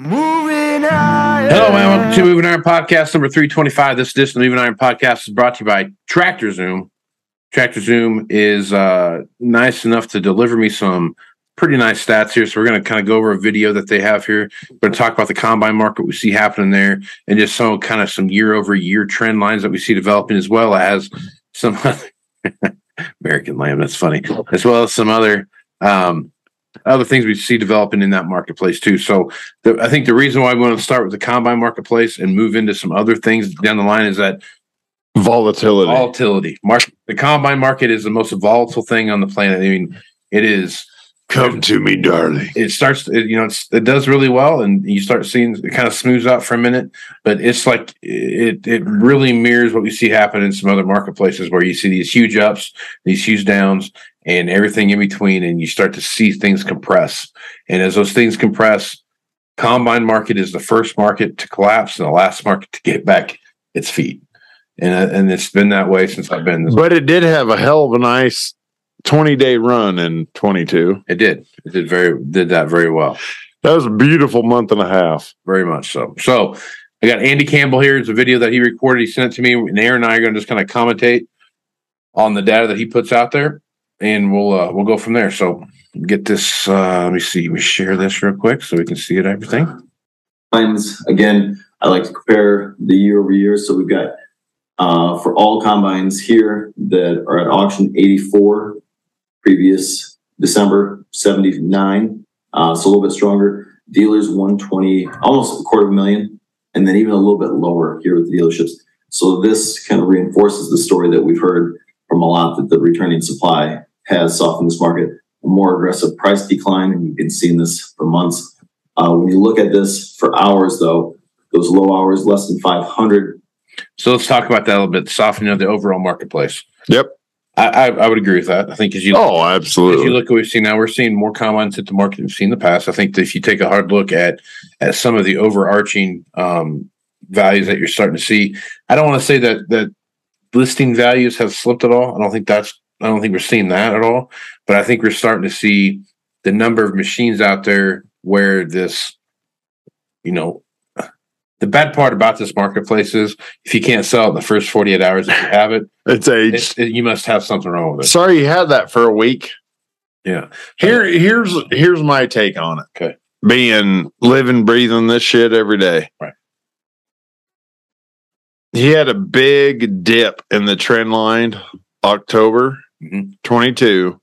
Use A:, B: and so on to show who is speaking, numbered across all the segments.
A: Moving higher.
B: Hello, and welcome to Moving Iron Podcast number 325. This edition of Moving Iron Podcast is brought to you by Tractor Zoom. Tractor Zoom is uh, nice enough to deliver me some pretty nice stats here. So we're going to kind of go over a video that they have here. We're going to talk about the combine market we see happening there, and just some kind of some year over year trend lines that we see developing, as well as some American Lamb. That's funny, as well as some other um, other things we see developing in that marketplace too. So the, I think the reason why we want to start with the combine marketplace and move into some other things down the line is that
C: Volatility.
B: volatility. Market, the combine market is the most volatile thing on the planet. I mean, it is.
C: Come to me, darling.
B: It starts, it, you know, it's, it does really well, and you start seeing it kind of smooths out for a minute. But it's like it it really mirrors what we see happen in some other marketplaces where you see these huge ups, these huge downs, and everything in between, and you start to see things compress. And as those things compress, combine market is the first market to collapse and the last market to get back its feet. And, uh, and it's been that way since I've been.
C: But it did have a hell of a nice 20 day run in 22.
B: It did. It did very did that very well.
C: That was a beautiful month and a half.
B: Very much so. So I got Andy Campbell here. It's a video that he recorded. He sent it to me, and Aaron and I are going to just kind of commentate on the data that he puts out there, and we'll uh, we'll go from there. So get this. Uh, let me see. Me share this real quick so we can see it. Everything.
D: combines. Again, I like to compare the year over year. So we've got uh, for all combines here that are at auction 84, previous December 79, uh, so a little bit stronger. Dealers 120, almost a quarter of a million, and then even a little bit lower here with the dealerships. So this kind of reinforces the story that we've heard from a lot that the returning supply has softened this market. A more aggressive price decline, and you've been seeing this for months. Uh, when you look at this for hours, though, those low hours, less than 500,
B: So let's talk about that a little bit. Softening of the overall marketplace.
C: Yep.
B: I, I, I would agree with that. I think as you
C: Oh, absolutely,
B: If
C: absolutely.
B: you look at what we've seen now, we're seeing more combines at the market we've seen in the past. I think that if you take a hard look at at some of the overarching um, values that you're starting to see, I don't want to say that that listing values have slipped at all. I don't think that's I don't think we're seeing that at all. But I think we're starting to see the number of machines out there where this, you know, the bad part about this marketplace is if you can't sell it in the first 48 hours if you have it,
C: It's aged.
B: it you must have something wrong with it.
C: Sorry you had that for a week.
B: Yeah.
C: Here, here's here's my take on it.
B: Okay.
C: Being living, breathing this shit every day.
B: Right.
C: He had a big dip in the trend line October
B: Mhm.
C: 22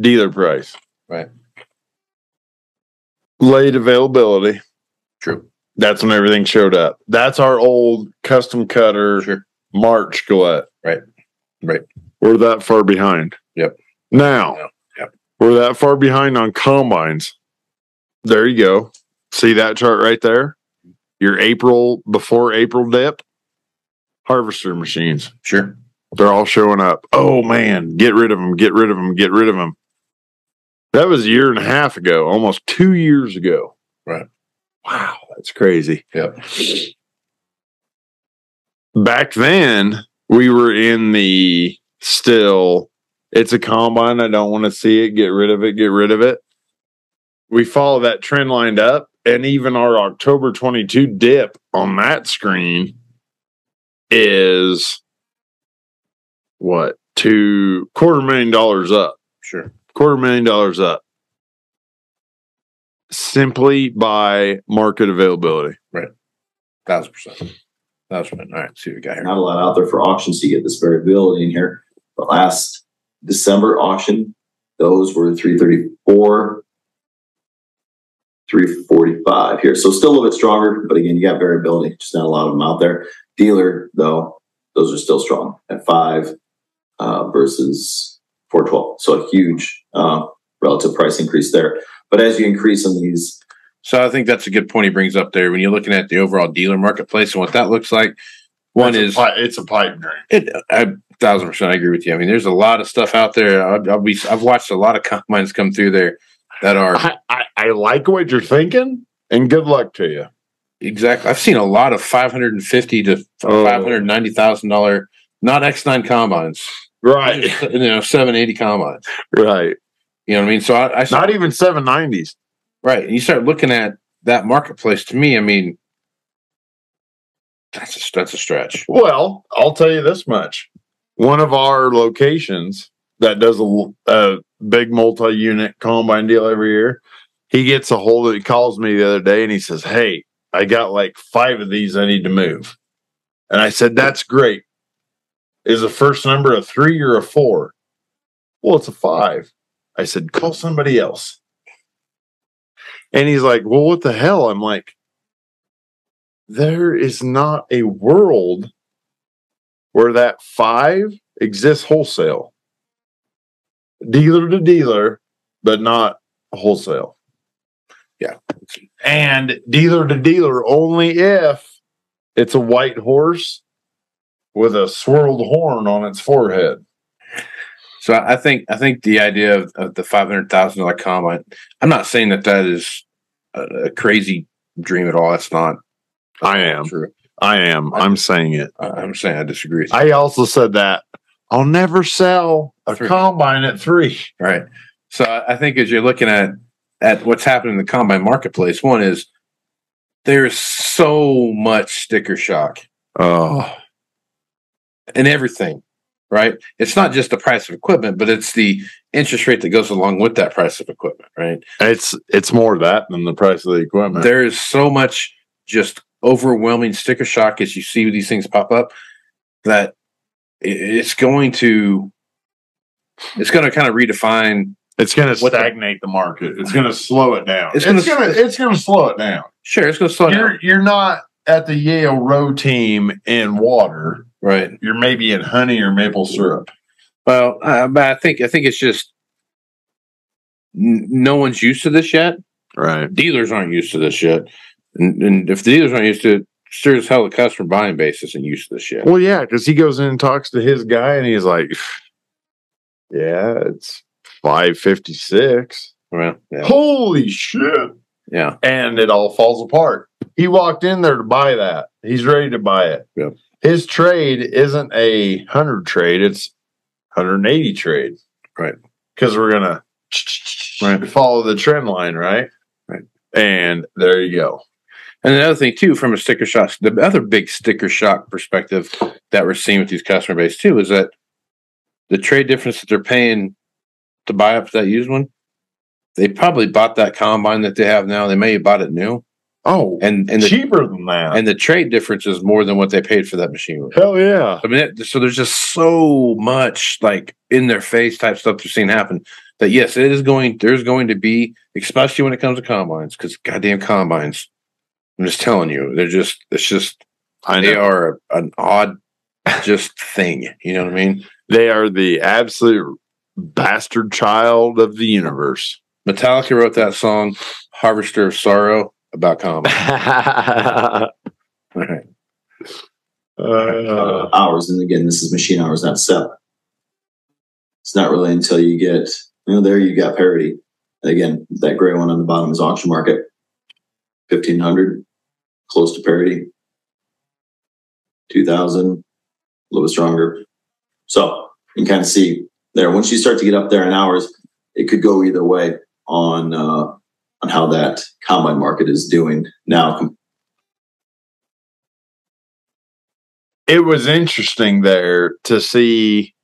C: dealer price.
B: Right.
C: Late availability.
B: True.
C: That's when everything showed up. That's our old custom cutter
B: Sure.
C: March Gillette.
B: Right. Right.
C: We're that far behind.
B: Yep.
C: Now.
B: Yep.
C: we're that far behind on combines. There you go. See that chart right there? Your April before April dip. Harvester machines.
B: Sure.
C: They're all showing up. Oh man, get rid of them, get rid of them, get rid of them. That was a year and a half ago, almost two years ago.
B: Right.
C: Wow, that's crazy.
B: Yep.
C: Back then, we were in the still, it's a combine. I don't want to see it. Get rid of it. Get rid of it. We follow that trend lined up, and even our October 22 dip on that screen is what? Two quarter million dollars up
B: Sure.
C: quarter million dollars up simply by market availability. Right.
B: Thousand percent. Thousand percent. All right. See what we got here.
D: Not a lot out there for auctions to get this variability in here. But last December auction, those were 334, 345 here. So still a little bit stronger, but again, you got variability, just not a lot of them out there. Dealer, though, those are still strong at five uh, versus 412. So a huge uh, relative price increase there. But as you increase in these,
B: So I think that's a good point he brings up there. When you're looking at the overall dealer marketplace and what that looks like, one
C: It's a
B: is
C: pi- it's a pipe dream.
B: it. I thousand percent I agree with you. I mean, there's a lot of stuff out there. I'll, I'll be. I've watched a lot of combines come through there that are
C: I, I, I like what you're thinking, and good luck to you.
B: exactly. I've seen a lot of five hundred and fifty to
C: Oh.
B: five hundred ninety thousand dollar not X nine combines.
C: Right,
B: you know, seven eighty combines.
C: right.
B: You know what I mean? So I, I
C: Not even seven nineties.
B: right. And you start looking at that marketplace. To me, I mean, that's a that's a stretch.
C: Well, I'll tell you this much: one of our locations that does a, a big multi-unit combine deal every year, he gets a hold of. He calls me the other day and he says, "Hey, I got like five of these I need to move," and I said, "That's great." Is the first number a three or a four? Well, it's a five. I said, "Call somebody else." And he's like, "Well, what the hell?" I'm like, there is not a world where that five exists wholesale, dealer to dealer, but not wholesale.
B: Yeah.
C: And dealer to dealer only if it's a white horse with a swirled horn on its forehead.
B: So I I think I think the idea of, of the five hundred thousand dollar combine. I'm not saying that that is a, a crazy dream at all. That's not
C: I am.
B: true.
C: I am. I'm saying it.
B: I- I'm saying I disagree.
C: I also said that I'll never sell a
B: Three.
C: combine at three.
B: Right. So I I think as you're looking at at what's happening in the combine marketplace, one is there's so much sticker shock
C: Oh,
B: in everything. Right. It's not just the price of equipment, but it's the interest rate that goes along with that price of equipment. Right.
C: it's it's more that than the price of the equipment.
B: There is so much just overwhelming sticker shock as you see these things pop up that it's going to it's going to kind of redefine
C: It's going to stagnate the market. It's going to slow it down.
B: It's
C: going to it's going to slow it down.
B: sure it's going to slow
C: You're
B: down
C: you're not at the Yale row team in water.
B: right
C: You're maybe in honey or maple syrup.
B: Well, uh, but I think I think it's just n- no one's used to this yet.
C: Right.
B: Dealers aren't used to this yet, and, and if the dealers aren't used to it, sure as hell the customer buying base isn't used to this yet.
C: Well, yeah, because he goes in and talks to his guy, and he's like, "Yeah, it's five fifty six.
B: Well, yeah,
C: Holy shit!"
B: yeah,
C: And it all falls apart. He walked in there to buy that. He's ready to buy it.
B: Yep.
C: His trade isn't a hundred trade; it's 180 trade.
B: Right.
C: Because we're gonna
B: Right.
C: follow the trend line, right?
B: Right.
C: And there you go.
B: And another thing too, from a sticker shock, the other big sticker shock perspective that we're seeing with these customer base too is that the trade difference that they're paying to buy up that used one, they probably bought that combine that they have now. They may have bought it new,
C: Oh,
B: and and the,
C: cheaper than that.
B: and the trade difference is more than what they paid for that machine.
C: Hell yeah.
B: I mean, it, so there's just so much like in their face type stuff they're seeing happen that yes, it is going. There's going to be, especially when it comes to combines, because goddamn combines. I'm just telling you, they're just. It's just
C: I
B: they
C: know.
B: are an odd, just thing. You know what I mean?
C: They are the absolute bastard child of the universe.
B: Metallica wrote that song, "Harvester of Sorrow," about combines.
C: uh,
B: Right.
D: uh, hours. And again, this is machine hours, not SEP. It's not really until you get, you know, there you got parity. Again, that gray one on the bottom is auction market. 1500, close to parity. 2000, a little bit stronger. So you can kind of see there. Once you start to get up there in hours, it could go either way on uh, on how that combine market is doing now.
C: it was interesting there to see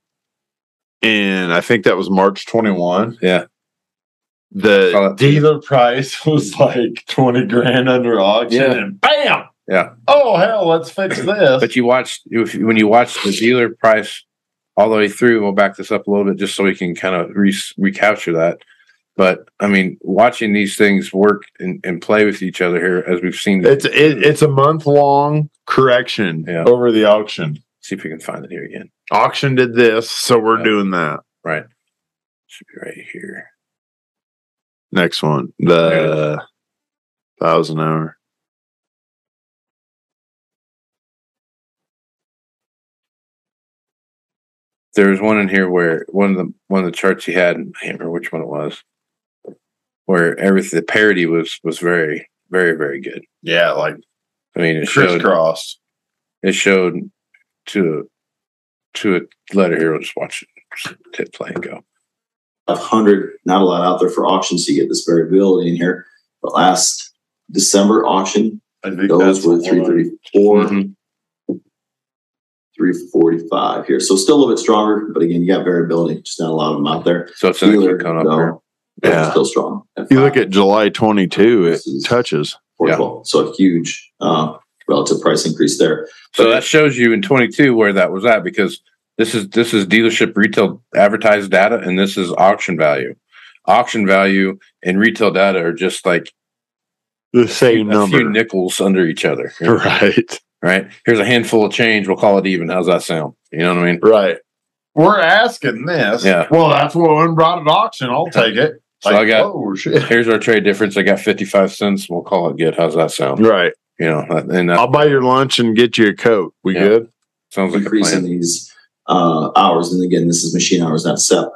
C: and I think that was March 21.
B: Yeah.
C: The dealer price was like 20 grand under auction
B: Yeah.
C: and bam.
B: Yeah.
C: Oh hell, let's fix this.
B: But you watch if when you watch the dealer price all the way through. We'll back this up a little bit just so we can kind of re- recapture that. But I mean, watching these things work and, and play with each other here, as we've seen.
C: it's it, it's a month long correction
B: Yeah.
C: over the auction.
B: see if we can find it here again.
C: Auction did this, so we're
B: Yeah.
C: doing that.
B: Right. Should be right here.
C: Next one, the thousand hour.
B: There was one in here where one of the one of the charts he had, I can't remember which one it was, where everything the parody was was very very very good.
C: Yeah, like
B: I mean, it showed
C: crisscross.
B: it showed to to a letter here. We'll just watch it. Just hit play and go.
D: A hundred, not a lot out there for auctions to get this variability in here. But last December auction,
C: I think
D: those were
C: the one.
D: 334,
B: Mhm.
D: 345 here. So still a little bit stronger, but again, you got variability, just not a lot of them out there.
B: So it's an
D: Dealer,
B: extra count up
D: though,
B: here.
C: Yeah.
D: still strong.
C: You look at July 22, it touches.
D: 412. So a huge uh, relative price increase there.
B: So that shows you in 22 where that was at because this is this is dealership retail advertised data and this is auction value. Auction value and retail data are just like
C: The same
B: a few
C: number.
B: nickels under each other.
C: Right.
B: Right. Here's a handful of change. We'll call it even. How's that sound? You know what I mean?
C: Right. We're asking this.
B: Yeah.
C: Well, that's what one brought at auction. I'll take it.
B: So I got
C: oh shit.
B: here's our trade difference. I got 55 cents. We'll call it good. How's that sound?
C: Right.
B: You know, and that
C: I'll buy your lunch and get you a coat. We
B: Yeah.
C: good?
B: sounds like a
D: Increase these uh, hours. And again, this is machine hours, not SEP.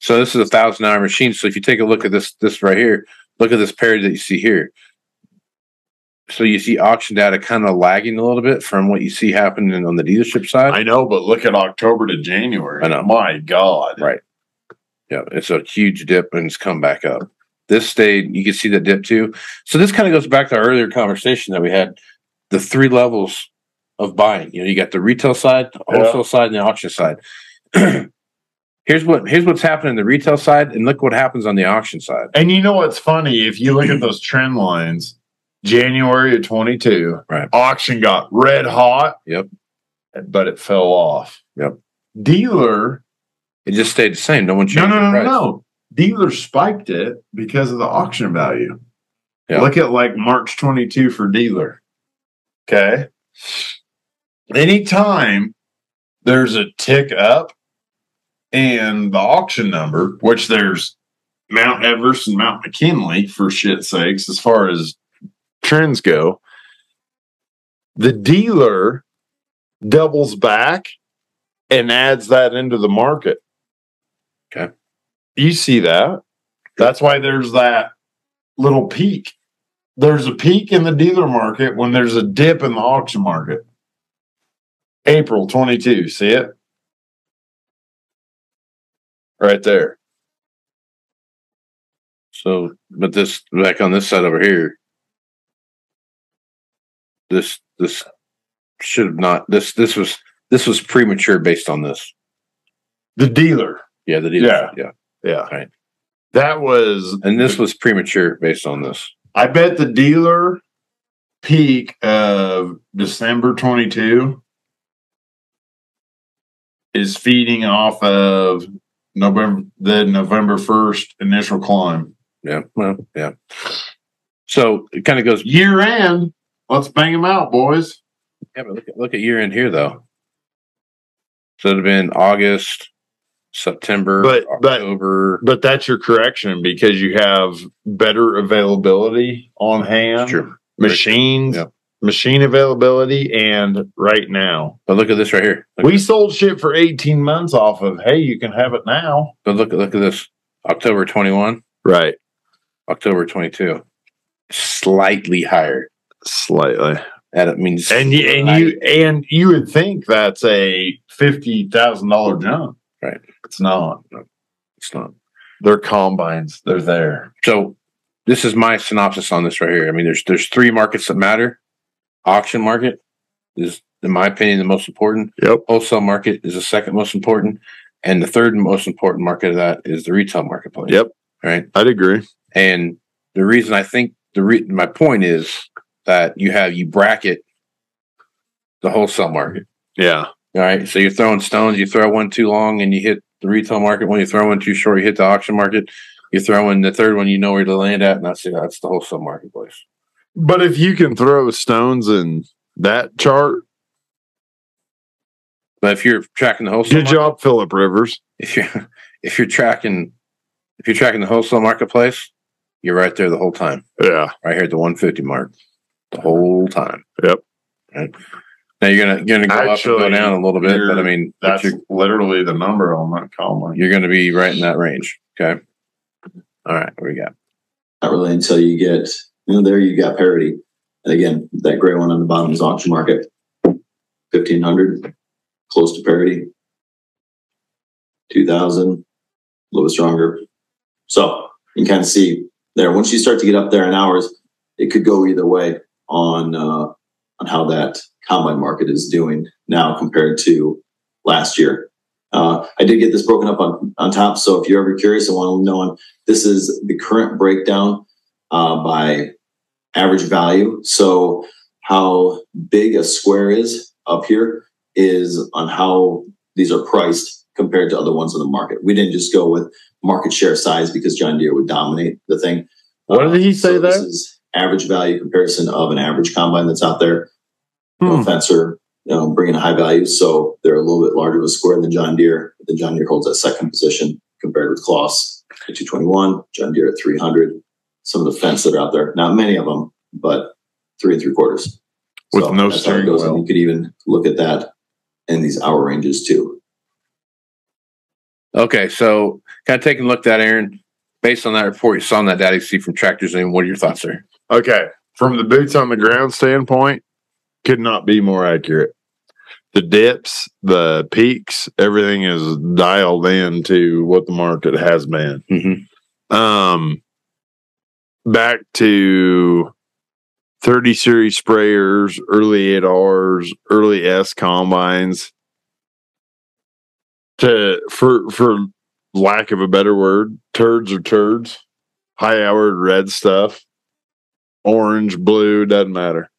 B: So this is a thousand hour machine. So if you take a look at this, this right here, look at this parity that you see here. So you see auction data kind of lagging a little bit from what you see happening on the dealership side.
C: I know, but look at October to January.
B: I know.
C: My God.
B: Right. Yeah, it's a huge dip and it's come back up. This stayed, you can see the dip too. So this kind of goes back to our earlier conversation that we had, the three levels of buying. You know, you got the retail side, the
C: Yeah.
B: wholesale side, and the auction side. here's what here's what's happening on the retail side, and look what happens on the auction side.
C: And you know what's funny? If you look at those trend lines, January of 22,
B: Right.
C: auction got red hot.
B: Yep.
C: But it fell off.
B: Yep.
C: Dealer,
B: It just stayed the same. No one changed
C: no, no, no, no. Dealer spiked it because of the auction value.
B: Yeah.
C: Look at like March 22 for dealer. Okay. Anytime there's a tick up in the auction number, which there's Mount Everest and Mount McKinley for shit's sakes, as far as trends go, the dealer doubles back and adds that into the market.
B: Okay.
C: You see that? That's why there's that little peak. There's a peak in the dealer market when there's a dip in the auction market. April 22, see it? right there.
B: So, but this back on this side over here, this this should have not this this was this was premature based on this.
C: The dealer.
B: Yeah, the dealer.
C: Yeah.
B: yeah,
C: Yeah.
B: Right.
C: That was
B: and this was premature based on this.
C: I bet the dealer peak of December 22 is feeding off of November the November 1st initial climb.
B: Yeah, well, yeah. So it kind of goes.
C: Year end, let's bang them out, boys.
B: Yeah, but look at look at year end here though. So it'd have been August, September,
C: But- but-
B: October.
C: But that's your correction because you have better availability on hand,
B: True.
C: machines, machine availability, and right now.
B: But look at this right here. Look,
C: We sold shit for 18 months off of, hey, you can have it now.
B: but look look at this. October twenty one,
C: Right.
B: October twenty two, slightly higher.
C: Slightly.
B: That it means
C: And you and you and you would think that's a fifty thousand dollar jump.
B: Right.
C: It's not.
B: It's not.
C: They're combines. They're there.
B: So this is my synopsis on this right here. I mean, there's there's three markets that matter. Auction market is, in my opinion, the most important.
C: Yep.
B: Wholesale market is the second most important, and the third most important market of that is the retail marketplace.
C: Yep.
B: Right.
C: I'd agree.
B: And the reason I think the re- my point is that you have you bracket the wholesale market.
C: Yeah.
B: All right. So you're throwing stones. You throw one too long, and you hit the retail market. When you throw one too short, you hit the auction market. You throw in the third one, you know where to land at, and that's that's the wholesale marketplace.
C: But if you can throw stones in that chart,
B: But if you're tracking the wholesale,
C: good job, Philip Rivers.
B: If you're if you're tracking if you're tracking the wholesale marketplace, you're right there the whole time,
C: Yeah.
B: right here at the 150 mark, the whole time.
C: Yep.
B: Right. Now you're gonna you're gonna go up and go down a little bit, but I mean,
C: That's literally the number on that combine.
B: you're gonna be right in that range. Okay. All right. What we got?
D: Not really until you get, you know, there you got parity. And again, that gray one on the bottom is auction market. Fifteen hundred, close to parity. Two thousand, a little bit stronger. So you can kind of see there. Once you start to get up there in hours, it could go either way on uh, on how that combine market is doing now compared to last year. Uh, I did get this broken up on on top. So if you're ever curious and want to know on this is the current breakdown uh, by average value. So, how big a square is up here is on how these are priced compared to other ones in the market. We didn't just go with market share size because John Deere would dominate the thing.
C: What did he say
D: This
C: there?
D: is average value comparison of an average combine that's out there. No
C: Hmm.
D: offense or you know, bringing a high value, so they're a little bit larger of a square than John Deere. Then John Deere holds that second position compared with Claas at 221, John Deere at 300. Some of the Fendts that are out there, not many of them, but three and three quarters.
C: With no
D: that's
C: steering wheel.
D: You could even look at that in these hour ranges too.
B: Okay, so kind of taking a look at that, Aaron. Based on that report you saw on that data you see from Tractors, and what are your thoughts there?
C: Okay. From the boots on the ground standpoint, could not be more accurate. The dips, the peaks, everything is dialed in to what the market has been.
B: Mm-hmm.
C: Um, back to 30 series sprayers, early 8Rs, early S combines. To for for lack of a better word, turds are turds. High hour red stuff. Orange, blue, doesn't matter.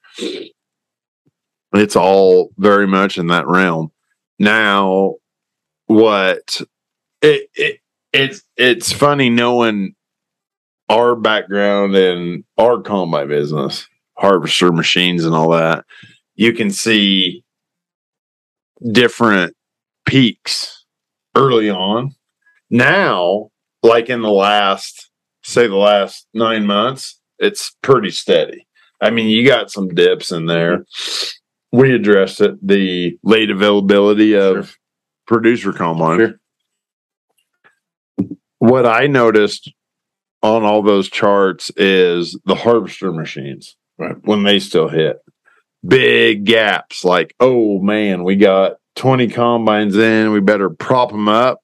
C: It's all very much in that realm. Now, what it, it it's it's funny knowing our background and our combine business, harvester machines and all that, you can see different peaks early on. Now, like in the last, say the last nine months, it's pretty steady. I mean, you got some dips in there. Mm-hmm. We addressed it, the late availability of producer combine.
B: Sure.
C: What I noticed on all those charts is the harvester machines
B: Right.
C: when they still hit big gaps like oh man we got 20 combines in we better prop them up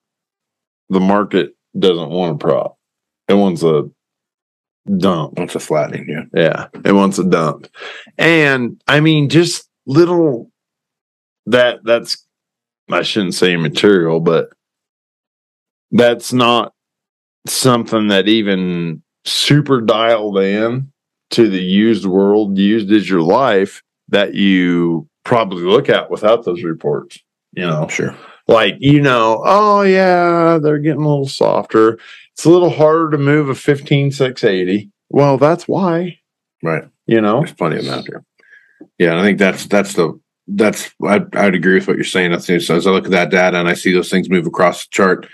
C: the market doesn't want to prop. It wants a dump.
B: It's a flattening, yeah.
C: Yeah, it wants a dump. And I mean, just little that that's I shouldn't say material, but that's not something that even super dialed in to the used world, used as your life that you probably look at without those reports. You know,
B: Sure.
C: like you know, oh yeah, they're getting a little softer. It's a little harder to move a 15680. Well, that's why,
B: Right.
C: you know.
B: There's plenty of them out there. Yeah, I think that's that's the that's I I'd agree with what you're saying. I think so as I look at that data and I see those things move across the chart,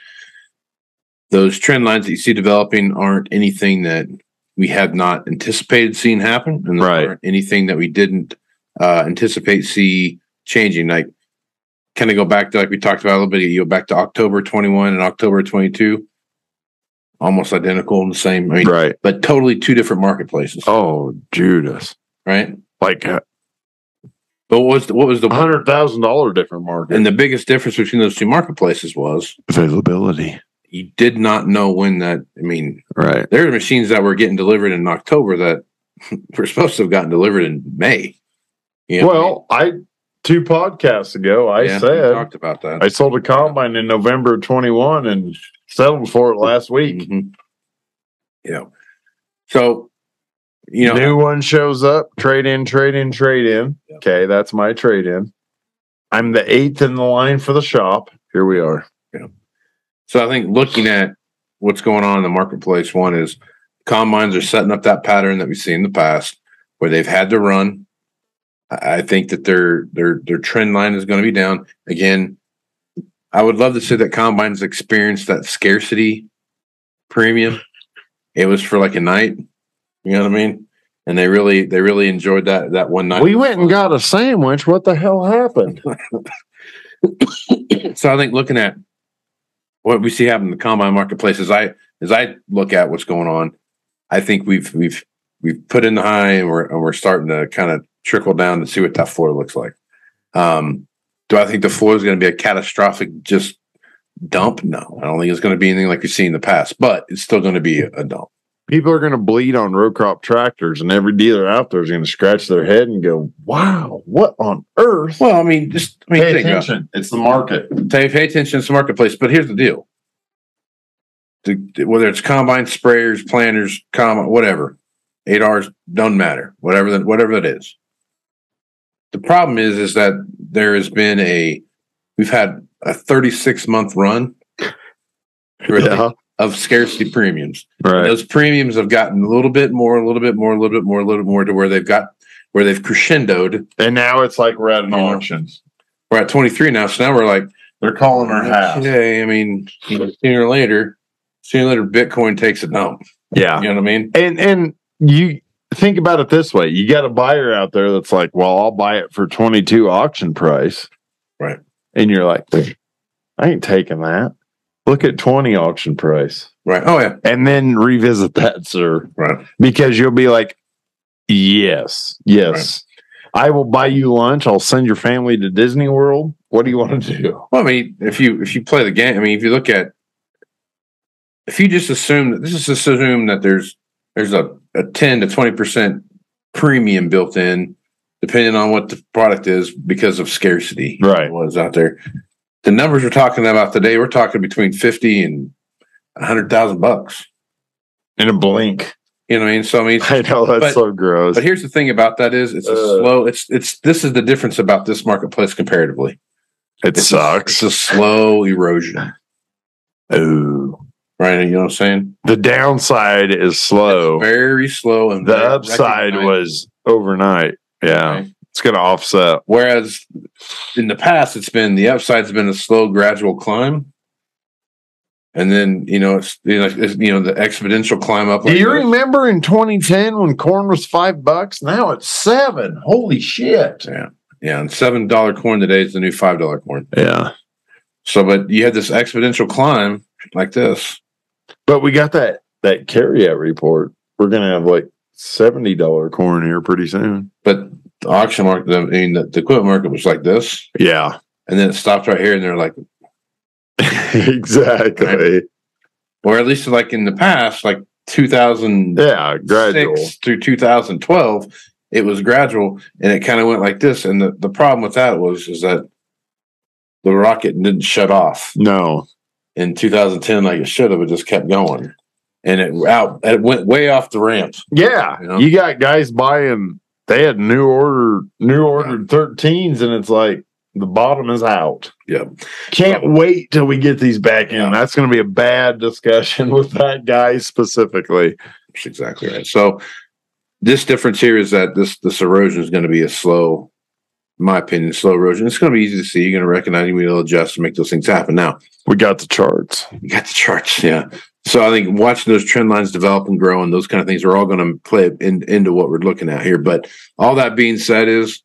B: those trend lines that you see developing aren't anything that we have not anticipated seeing happen, and
C: Right.
B: aren't anything that we didn't uh, anticipate see changing. Like kind of go back to like we talked about a little bit. You go back to October 21 and October 22, almost identical and the same. I mean,
C: Right.
B: but totally two different marketplaces,
C: Oh, Judas.
B: right?
C: Like a
B: But what was the, what was the
C: hundred thousand dollar different market.
B: and the biggest difference between those two marketplaces was
C: availability.
B: you did not know when that. I mean,
C: Right.
B: there are machines that were getting delivered in October that were supposed to have gotten delivered in May. You know?
C: Well, I two podcasts ago I
B: Yeah,
C: said
B: talked about that.
C: I sold a combine in November of twenty one and settled for it last week.
B: Mhm. Yeah. So, you know,
C: New one shows up, trade in, trade in, trade in.
B: Yeah.
C: Okay, that's my trade in. I'm the eighth in the line for the shop. Here we are. Yeah.
B: So I think looking at what's going on in the marketplace, one is combines are setting up that pattern that we've seen in the past where they've had to run. I think that their their their trend line is going to be down. Again, I would love to say that combines experienced that scarcity premium. It was for like a night. You know what I mean? And they really they really enjoyed that that one night.
C: We went and got a sandwich. What the hell happened?
B: so I think looking at what we see happen in the combine marketplace as I as I look at what's going on, I think we've we've we've put in the high and we're and we're starting to kind of trickle down to see what that floor looks like. Um, do I think the floor is going to be a catastrophic just dump? No, I don't think it's going to be anything like we've seen in the past, but it's still going to be a, a dump.
C: People are going to bleed on row crop tractors, and every dealer out there is going to scratch their head and go, "Wow, what on earth?"
B: Well, I mean, just I mean,
C: Pay
B: think about it.
C: attention. It's the market.
B: Pay, pay attention to the marketplace. But here's the deal: the, whether it's combine sprayers, planters, comma, whatever, eight R's doesn't matter. Whatever that, whatever it is. The problem is, is that there has been a we've had a 36 month run really,
C: Yeah, uh-huh.
B: of scarcity premiums.
C: right.
B: Those premiums have gotten a little bit more, a little bit more, a little bit more, a little bit more to where they've got where they've crescendoed.
C: And now it's like we're at an
B: Yeah.
C: auction.
B: We're at 23 now, so now we're like.
C: They're calling her half.
B: Okay, I mean, sooner or later, sooner or later, Bitcoin takes a dump.
C: Yeah,
B: You know what I mean?
C: and and you think about it this way: you got a buyer out there that's like, "Well, I'll buy it for twenty two auction price,"
B: Right.
C: And you're like, "I ain't taking that." Look at twenty auction price,
B: Right. Oh yeah.
C: and then revisit that, sir,
B: Right.
C: because you'll be like, "Yes, yes." I will buy you lunch. I'll send your family to Disney World. What do you want to do?
B: Well, I mean, if you if you play the game, I mean, if you look at, if you just assume that this is just assume that there's there's a, a ten to twenty percent premium built in, depending on what the product is because of scarcity.
C: Right.
B: Was out there. The numbers we're talking about today, we're talking between fifty and a hundred thousand bucks.
C: In a blink.
B: You know what I mean? So I mean,
C: I know that's
B: But-
C: so gross.
B: But here's the thing about that is it's a
C: Uh.
B: slow. It's it's this is the difference about this marketplace comparatively.
C: It
B: It's a-
C: sucks.
B: it's a slow erosion,
C: Oh,
B: right? You know what I'm saying?
C: the downside is slow.
B: It's very slow, and
C: The upside
B: recognized,
C: was overnight. Yeah,
B: right?
C: it's going to offset.
B: Whereas in the past, it's been the upside's been a slow, gradual climb, and then you know it's you know, it's, you know the exponential climb up.
C: Do you
B: this.
C: remember in 2010 when corn was five bucks? Now it's seven. Holy shit!
B: Yeah, yeah. And seven dollar corn today is the new five dollar corn.
C: Yeah,
B: So, but you had this exponential climb like this.
C: But we got that that carryout report. We're going to have like seventy dollar corn here pretty soon.
B: But the auction market, I mean, the, the equipment market was like this,
C: Yeah,
B: and then it stopped right here, and they're like,
C: exactly.
B: or at least like in the past, like 2000,
C: Yeah, gradual.
B: through 2012, it was gradual and it kind of went like this. And the, the problem with that was is that the rocket didn't shut off
C: No,
B: in 2010 like it should have. It just kept going, and it out it went way off the ramp.
C: yeah,
B: You know?
C: you got guys buying. They had new order, new ordered 13s, and it's like the bottom is out.
B: Yeah.
C: Can't wait till we get these back in.
B: Yeah.
C: That's going to be a bad discussion with that guy specifically.
B: That's exactly right. So this difference here is that this this erosion is going to be a slow, my opinion, slow erosion. It's going to be easy to see. You're going to recognize You're going to adjust to make those things happen. Now
C: We got the charts.
B: you got the charts, yeah. So I think watching those trend lines develop and grow and those kind of things are all going to play in, into what we're looking at here. But all that being said, is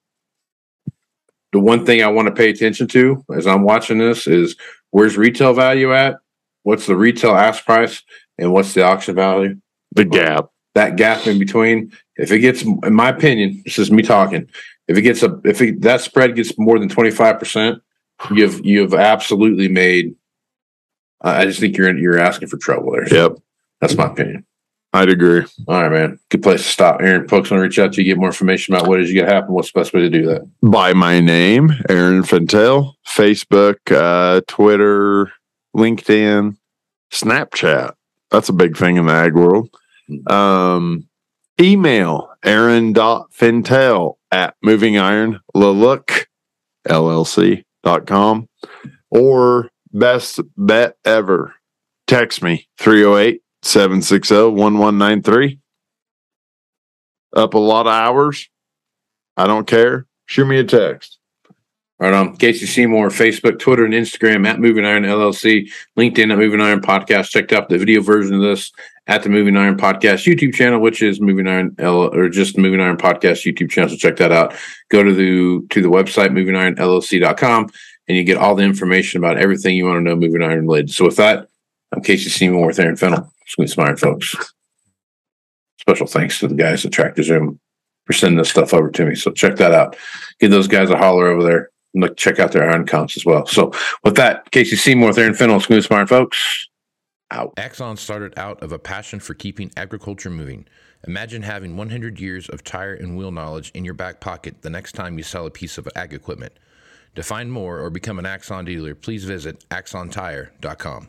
B: the one thing I want to pay attention to as I'm watching this is where's retail value at? What's the retail ask price and what's the auction value?
C: The gap.
B: that gap in between, if it gets, in my opinion, this is me talking. If it gets a, if it, that spread gets more than twenty five percent, you've you've absolutely made. I I just think you're you're asking for trouble there.
C: Yep,
B: That's my opinion.
C: I'd agree.
B: All right, man. Good place to stop. Aaron, folks want to reach out to you, get more information about what is it is you got to happen. What's the best way to do that?
C: By my name, Aaron Fintel, Facebook, uh, Twitter, LinkedIn, Snapchat. That's a big thing in the ag world. Um, email aaron.fintel at moving iron look llc.com or best bet ever. Text me 308 760 1193. Up a lot of hours. I don't care. Shoot me a text.
B: Right on. Casey Seymour, Facebook, Twitter, and Instagram at Moving Iron LLC, LinkedIn at Moving Iron Podcast. Checked out the video version of this at the Moving Iron Podcast YouTube channel, which is Moving Iron L or just Moving Iron Podcast YouTube channel. So check that out. Go to the to the website movingironllc.com and you get all the information about everything you want to know moving iron related. So with that, I'm Casey Seymour with Aaron Fintel. Sweet Iron folks. Special thanks to the guys at Tractor Zoom for sending this stuff over to me. So check that out. Give those guys a holler over there look check out their Iron Comps as well. So with that, Casey Seymour Aaron Fintel, Smooth Smart folks. Out. Axon started out of a passion for keeping agriculture moving. Imagine having 100 years of tire and wheel knowledge in your back pocket the next time you sell a piece of ag equipment. To find more or become an Axon dealer, please visit axontire.com.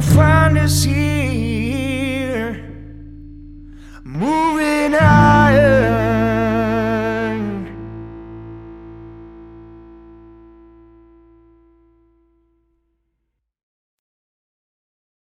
A: will find us here, moving higher.